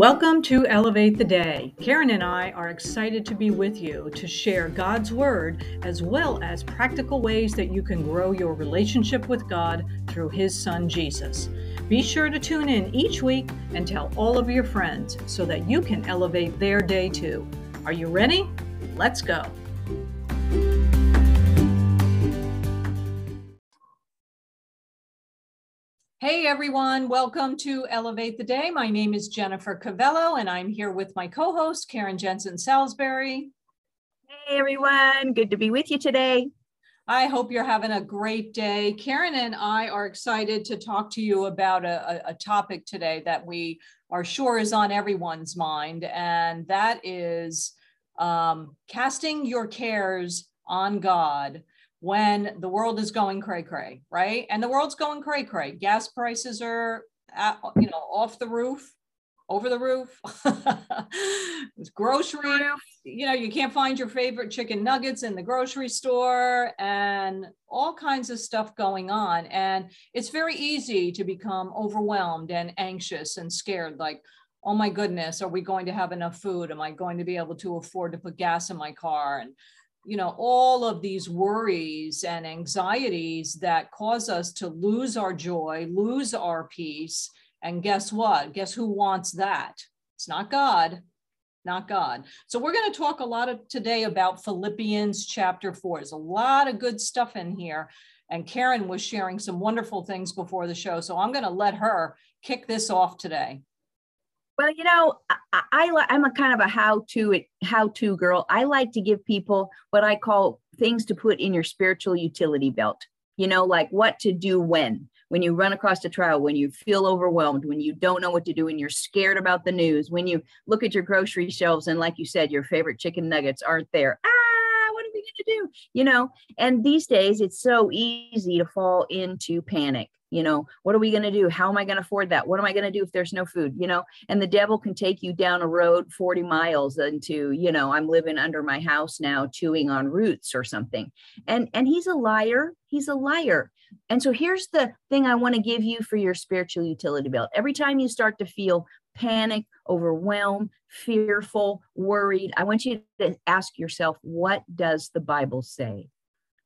Welcome to Elevate the Day. Karen and I are excited to be with you to share God's Word as well as practical ways that you can grow your relationship with God through His Son Jesus. Be sure to tune in each week and tell all of your friends so that you can elevate their day too. Are you ready? Let's go. Hey everyone, welcome to Elevate the Day. My name is Jennifer Cavello and I'm here with my co host, Karen Jensen Salisbury. Hey everyone, good to be with you today. I hope you're having a great day. Karen and I are excited to talk to you about a, a, topic today that we are sure is on everyone's mind, and that is um, casting your cares on God when the world is going cray cray, right? And the world's going cray cray. Gas prices are, at, you know, off the roof, over the roof. grocery, you know, you can't find your favorite chicken nuggets in the grocery store, and all kinds of stuff going on. And it's very easy to become overwhelmed and anxious and scared, like. Oh my goodness, are we going to have enough food? Am I going to be able to afford to put gas in my car? And you know all of these worries and anxieties that cause us to lose our joy lose our peace. And guess what? Guess who wants that? It's not god not god. So we're going to talk a lot of today about philippians chapter 4 there's a lot of good stuff in here. And karen was sharing some wonderful things before the show so i'm going to let her kick this off today well, you know, I, I I'm a kind of a how-to how-to girl. I like to give people what I call things to put in your spiritual utility belt. You know, like what to do when when you run across a trial, when you feel overwhelmed, when you don't know what to do, and you're scared about the news, when you look at your grocery shelves and, like you said, your favorite chicken nuggets aren't there. Ah, what are we going to do? You know, and these days it's so easy to fall into panic you know what are we going to do? How am i going to afford that? What am i going to do if there's no food you know? And the devil can take you down a road 40 miles into you know i'm living under my house now chewing on roots or something. And and he's a liar. He's a liar. And so here's the thing i want to give you for your spiritual utility belt. Every time you start to feel panic overwhelmed fearful worried i want you to ask yourself what does the bible say?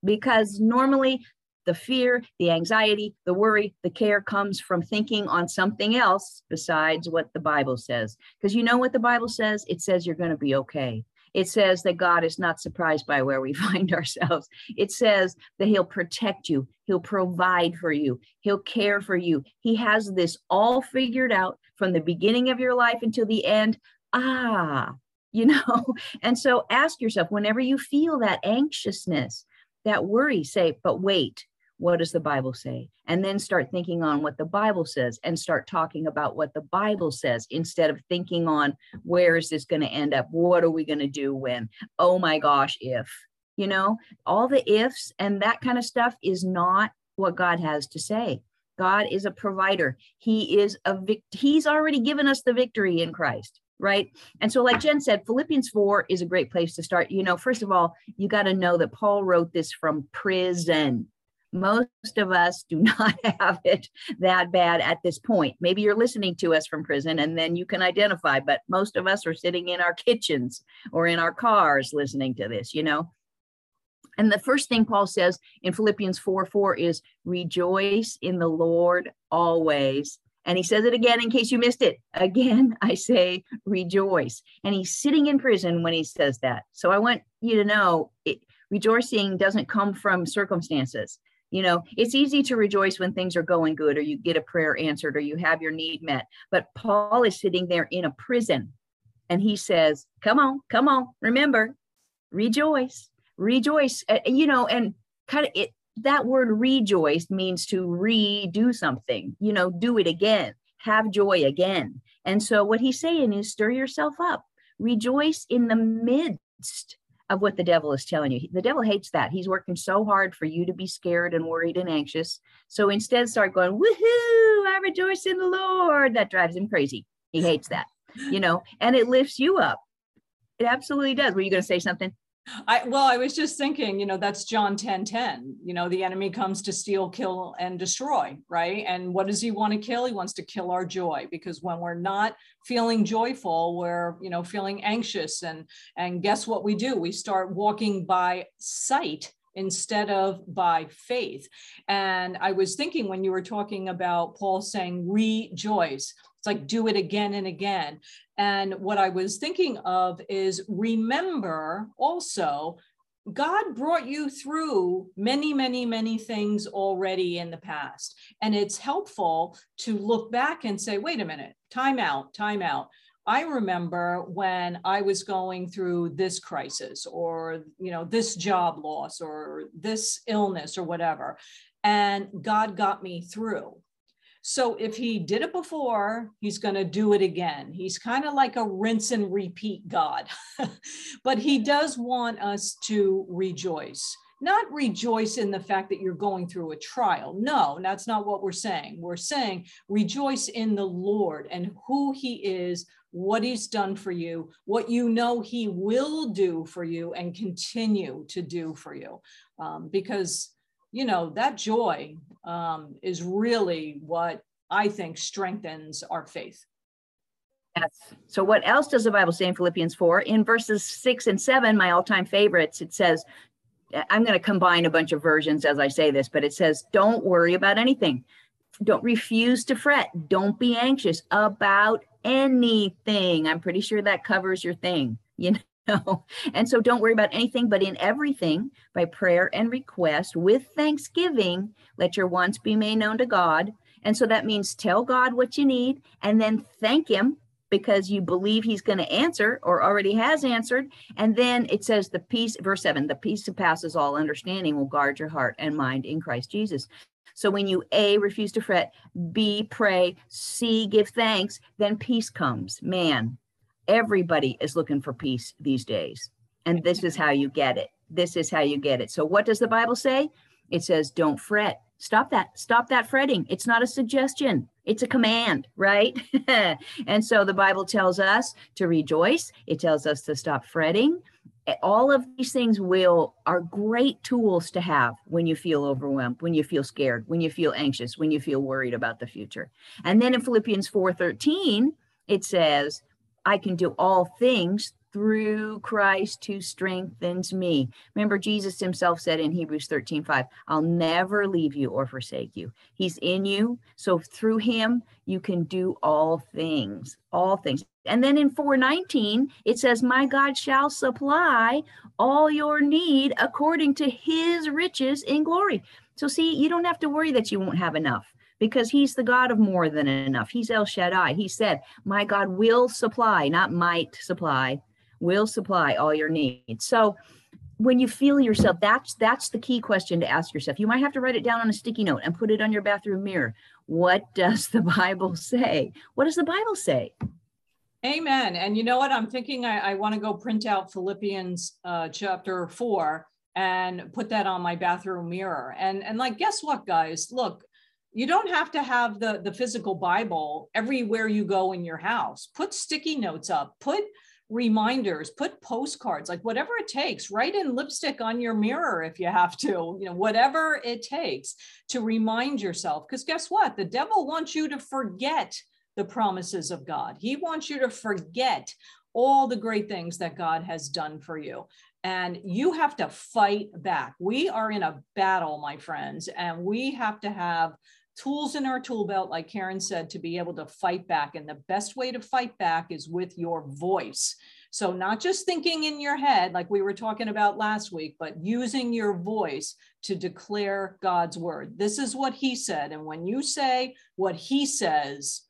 Because normally the fear, the anxiety, the worry, the care comes from thinking on something else besides what the Bible says. Because you know what the Bible says? It says you're going to be okay. It says that God is not surprised by where we find ourselves. It says that He'll protect you, He'll provide for you, He'll care for you. He has this all figured out from the beginning of your life until the end. Ah, you know? And so ask yourself whenever you feel that anxiousness, that worry, say, but wait, what does the Bible say? And then start thinking on what the Bible says and start talking about what the Bible says instead of thinking on where is this going to end up? What are we going to do when? Oh my gosh, if, you know, all the ifs and that kind of stuff is not what God has to say. God is a provider. He is a vict- he's already given us the victory in Christ right? And so, like Jen said, Philippians 4 is a great place to start. You know, first of all, you got to know that Paul wrote this from prison most of us do not have it that bad at this point. Maybe you're listening to us from prison and then you can identify, but most of us are sitting in our kitchens or in our cars listening to this, you know. And the first thing Paul says in Philippians 4 4 is rejoice in the Lord always. And he says it again in case you missed it. Again, I say rejoice. And he's sitting in prison when he says that. So I want you to know it, rejoicing doesn't come from circumstances. You know, it's easy to rejoice when things are going good or you get a prayer answered or you have your need met. But Paul is sitting there in a prison and he says, Come on, come on, remember, rejoice, rejoice. Uh, you know, and kind of it, that word rejoice means to redo something, you know, do it again, have joy again. And so what he's saying is stir yourself up, rejoice in the midst of what the devil is telling you. The devil hates that. He's working so hard for you to be scared and worried and anxious. So instead, start going, woohoo, I rejoice in the Lord. That drives him crazy. He hates that, you know, and it lifts you up. It absolutely does. Were you going to say something? I well, I was just thinking, you know, that's John 10 10. You know, the enemy comes to steal, kill, and destroy, right? And what does he want to kill? He wants to kill our joy because when we're not feeling joyful, we're, you know, feeling anxious. And and guess what we do? We start walking by sight instead of by faith. And I was thinking when you were talking about Paul saying rejoice, it's like do it again and again. And what I was thinking of is remember also, God brought you through many, many, many things already in the past. And it's helpful to look back and say, wait a minute, time out, time out. I remember when I was going through this crisis or, you know, this job loss or this illness or whatever, and God got me through. So if he did it before, he's going to do it again. He's kind of like a rinse and repeat God. but he does want us to rejoice. Not rejoice in the fact that you're going through a trial. No, that's not what we're saying. We're saying rejoice in the Lord and who he is, what he's done for you, what you know he will do for you and continue to do for you. Um, because you know, that joy um, is really what I think strengthens our faith. Yes. So, what else does the Bible say in Philippians 4? In verses 6 and 7, my all time favorites, it says, I'm going to combine a bunch of versions as I say this, but it says, Don't worry about anything. Don't refuse to fret. Don't be anxious about anything. I'm pretty sure that covers your thing. You know. And so don't worry about anything, but in everything, by prayer and request, with thanksgiving, let your wants be made known to God. And so that means tell God what you need and then thank Him because you believe He's going to answer or already has answered. And then it says, the peace, verse seven, the peace that passes all understanding will guard your heart and mind in Christ Jesus. So when you A, refuse to fret, B, pray, C, give thanks, then peace comes. Man, everybody is looking for peace these days. And this is how you get it. This is how you get it. So, what does the Bible say? It says, don't fret. Stop that. Stop that fretting. It's not a suggestion, it's a command, right? and so the Bible tells us to rejoice, it tells us to stop fretting. All of these things will are great tools to have when you feel overwhelmed, when you feel scared, when you feel anxious, when you feel worried about the future. And then in Philippians 4:13, it says, I can do all things through Christ who strengthens me. Remember, Jesus himself said in Hebrews 13 5, I'll never leave you or forsake you. He's in you. So through him, you can do all things, all things. And then in 419, it says, My God shall supply all your need according to his riches in glory. So, see, you don't have to worry that you won't have enough because he's the God of more than enough. He's El Shaddai. He said, My God will supply, not might supply, will supply all your needs. So when you feel yourself, that's that's the key question to ask yourself. You might have to write it down on a sticky note and put it on your bathroom mirror. What does the Bible say? What does the Bible say? Amen. And you know what? I'm thinking I, I want to go print out Philippians uh, chapter four and put that on my bathroom mirror. And and like, guess what, guys? Look, you don't have to have the the physical bible everywhere you go in your house put sticky notes up put reminders put postcards like whatever it takes write in lipstick on your mirror if you have to you know whatever it takes to remind yourself because guess what the devil wants you to forget the promises of god he wants you to forget all the great things that god has done for you and you have to fight back we are in a battle my friends and we have to have tools in our tool belt, like Karen said, to be able to fight back. And the best way to fight back is with your voice. So, not just thinking in your head, like we were talking about last week, but using your voice to declare God's word. This is what he said. And when you say what he says,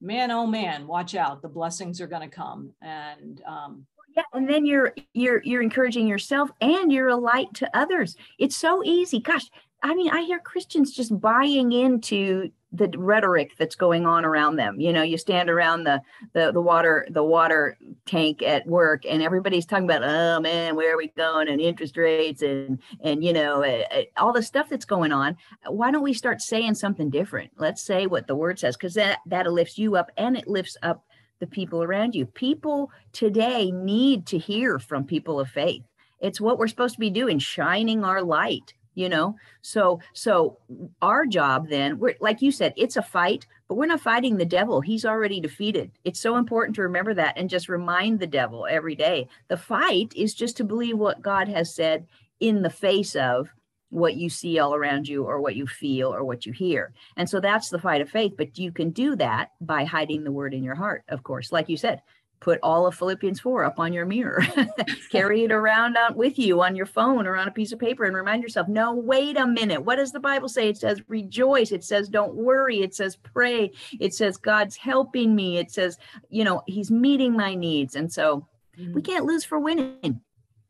man, oh man, watch out. The blessings are going to come. And, um, yeah, and then you're you're you're encouraging yourself and you're a light to others. It's so easy. Gosh, I mean, I hear Christians just buying into the rhetoric that's going on around them. You know, you stand around the the the water the water tank at work, and everybody's talking about, oh man, where are we going, and interest rates, and and you know, uh, all the stuff that's going on. Why don't we start saying something different? Let's say what the word says, because that that lifts you up, and it lifts up the people around you. People today need to hear from people of faith it's what we're supposed to be doing shining our light you know? So so our job then we're like you said it's a fight but we're not fighting the devil. He's already defeated. It's so important to remember that and just remind the devil every day. The fight is just to believe what god has said in the face of what you see all around you or what you feel or what you hear. And so that's the fight of faith but you can do that by hiding the word in your heart of course. Like you said put all of Philippians 4 up on your mirror. Carry it around out with you on your phone or on a piece of paper and remind yourself, no, wait a minute. What does the Bible say? It says rejoice. It says don't worry. It says pray. It says God's helping me. It says, you know, he's meeting my needs. And so mm-hmm. we can't lose for winning.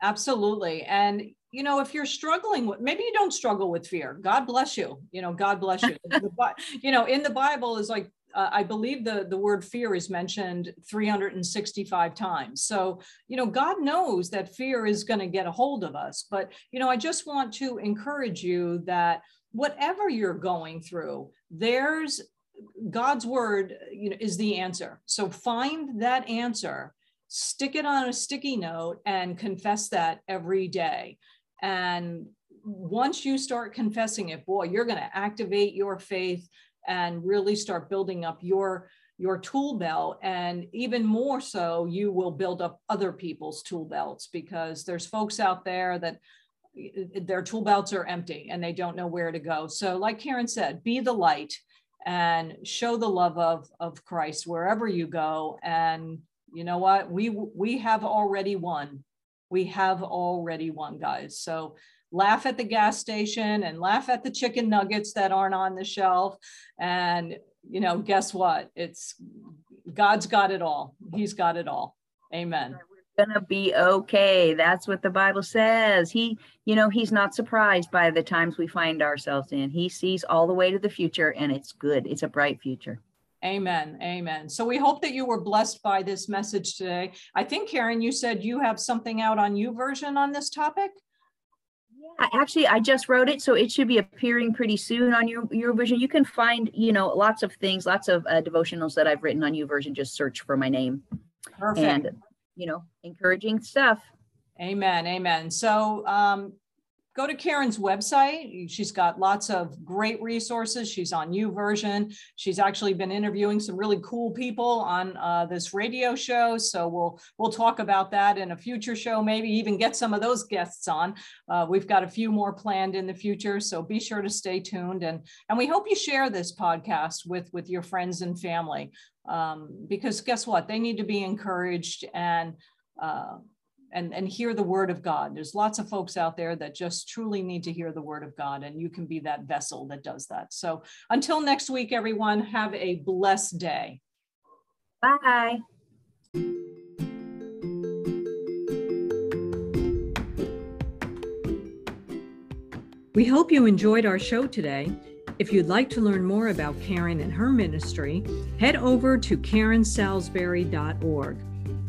Absolutely. And you know, if you're struggling with, maybe you don't struggle with fear. God bless you. You know, God bless you. you know, in the Bible is like uh, I believe the, the word fear is mentioned 365 times. So, you know, God knows that fear is going to get a hold of us. But, you know, I just want to encourage you that whatever you're going through, there's God's word, you know, is the answer. So find that answer, stick it on a sticky note, and confess that every day. And once you start confessing it, boy, you're going to activate your faith and really start building up your your tool belt. And even more so you will build up other people's tool belts because there's folks out there that eh, their tool belts are empty and they don't know where to go. So like karen said be the light and show the love of of christ wherever you go. And you know what? We we have already won. We have already won guys. So laugh at the gas station and laugh at the chicken nuggets that aren't on the shelf. And, you know, guess what? It's God's got it all. He's got it all. Amen. We're gonna be okay. That's what the Bible says. He, you know, he's not surprised by the times we find ourselves in. He sees all the way to the future and it's good. It's a bright future. Amen. Amen. So we hope that you were blessed by this message today. I think Karen, you said you have something out on YouVersion on this topic. I, actually, I just wrote it, so it should be appearing pretty soon on your YouVersion. You can find, you know, lots of things, lots of uh, devotionals that I've written on YouVersion. Just search for my name. Perfect. And, you know, encouraging stuff. Amen. Amen. So, um, go to Karen's website. She's got lots of great resources. She's on YouVersion. She's actually been interviewing some really cool people on uh, this radio show. So we'll we'll talk about that in a future show. Maybe even get some of those guests on. Uh, we've got a few more planned in the future. So be sure to stay tuned and and we hope you share this podcast with with your friends and family um, because guess what? They need to be encouraged and. Uh, and, and hear the word of God. There's lots of folks out there that just truly need to hear the word of God, and you can be that vessel that does that. So until next week, everyone, have a blessed day. Bye. We hope you enjoyed our show today. If you'd like to learn more about Karen and her ministry, head over to karensalisbury.org.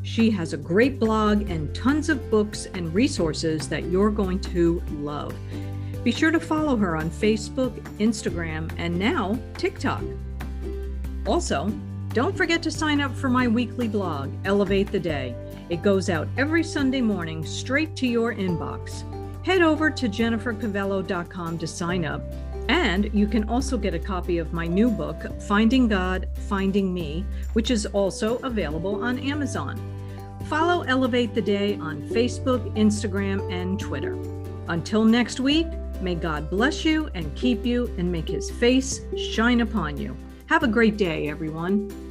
She has a great blog and tons of books and resources that you're going to love. Be sure to follow her on Facebook, Instagram, and now TikTok. Also, don't forget to sign up for my weekly blog, Elevate the Day. It goes out every Sunday morning straight to your inbox. Head over to jennifercavello.com to sign up and you can also get a copy of my new book, Finding God, Finding Me, which is also available on Amazon. Follow Elevate the Day on Facebook, Instagram, and Twitter. Until next week, may God bless you and keep you and make his face shine upon you. Have a great day, everyone.